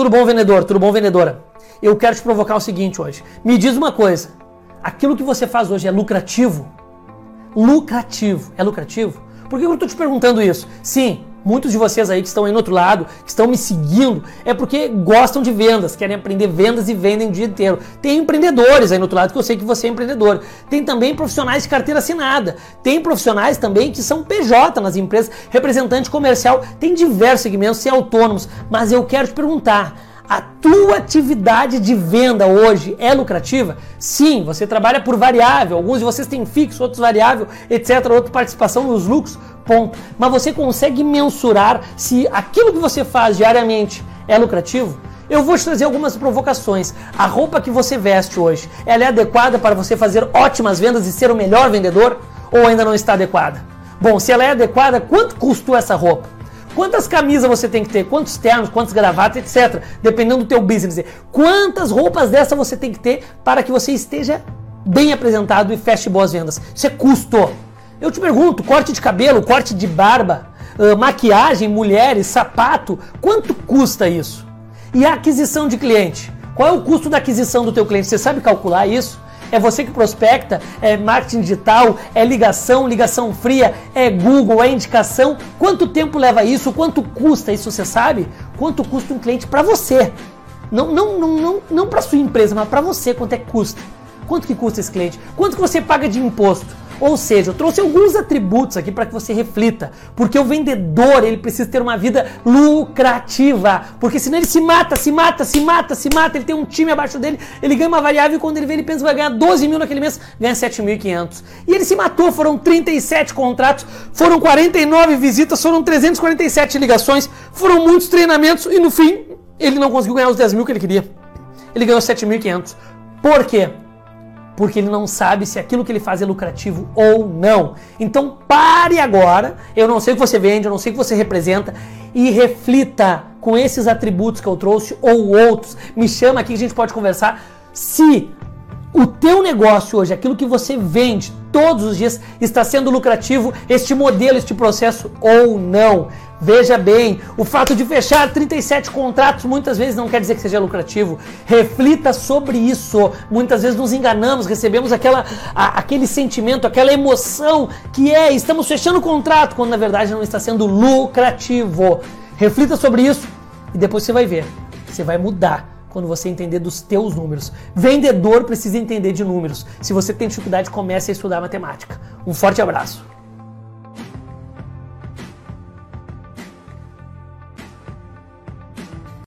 Tudo bom, vendedor? Tudo bom, vendedora? Eu quero te provocar o seguinte hoje. Me diz uma coisa. Aquilo que você faz hoje é lucrativo? Lucrativo. É lucrativo? Por que eu estou te perguntando isso? Sim, muitos de vocês aí que estão aí no outro lado, que estão me seguindo, é porque gostam de vendas, querem aprender vendas e vendem o dia inteiro. Tem empreendedores aí no outro lado, que eu sei que você é empreendedor. Tem também profissionais de carteira assinada. Tem profissionais também que são PJ nas empresas, representante comercial. Tem diversos segmentos, tem autônomos. Mas eu quero te perguntar, a tua atividade de venda hoje é lucrativa? Sim, você trabalha por variável, alguns de vocês têm fixo, outros variável, etc, outra participação nos lucros, ponto. Mas você consegue mensurar se aquilo que você faz diariamente é lucrativo? Eu vou te trazer algumas provocações. A roupa que você veste hoje, ela é adequada para você fazer ótimas vendas e ser o melhor vendedor ou ainda não está adequada? Bom, se ela é adequada, quanto custou essa roupa? Quantas camisas você tem que ter? Quantos ternos, quantas gravatas, etc. Dependendo do teu business. Quantas roupas dessa você tem que ter para que você esteja bem apresentado e feche boas vendas? Isso é custo. Eu te pergunto, corte de cabelo, corte de barba, maquiagem, mulheres, sapato, quanto custa isso? E a aquisição de cliente? Qual é o custo da aquisição do teu cliente? Você sabe calcular isso? É você que prospecta, é marketing digital, é ligação, ligação fria, é Google, é indicação. Quanto tempo leva isso? Quanto custa isso? Você sabe? Quanto custa um cliente para você? Não, não, não, não, não para sua empresa, mas para você, quanto é que custa? Quanto que custa esse cliente? Quanto que você paga de imposto? Ou seja, eu trouxe alguns atributos aqui para que você reflita, porque o vendedor ele precisa ter uma vida lucrativa, porque senão ele se mata, se mata, se mata, se mata, ele tem um time abaixo dele, ele ganha uma variável e quando ele vê ele pensa que vai ganhar 12 mil naquele mês, ganha 7.500. E ele se matou, foram 37 contratos, foram 49 visitas, foram 347 ligações, foram muitos treinamentos e no fim ele não conseguiu ganhar os 10 mil que ele queria. Ele ganhou 7.500. Por quê? Porque ele não sabe se aquilo que ele faz é lucrativo ou não. Então pare agora, eu não sei o que você vende, eu não sei o que você representa, e reflita com esses atributos que eu trouxe ou outros. Me chama aqui que a gente pode conversar se teu negócio hoje, aquilo que você vende todos os dias, está sendo lucrativo, este modelo, este processo ou não. Veja bem, o fato de fechar 37 contratos muitas vezes não quer dizer que seja lucrativo. Reflita sobre isso. Muitas vezes nos enganamos, recebemos aquela, a, aquele sentimento, aquela emoção que é estamos fechando o contrato, quando na verdade não está sendo lucrativo. Reflita sobre isso e depois você vai ver. Você vai mudar quando você entender dos teus números. Vendedor precisa entender de números. Se você tem dificuldade, comece a estudar matemática. Um forte abraço.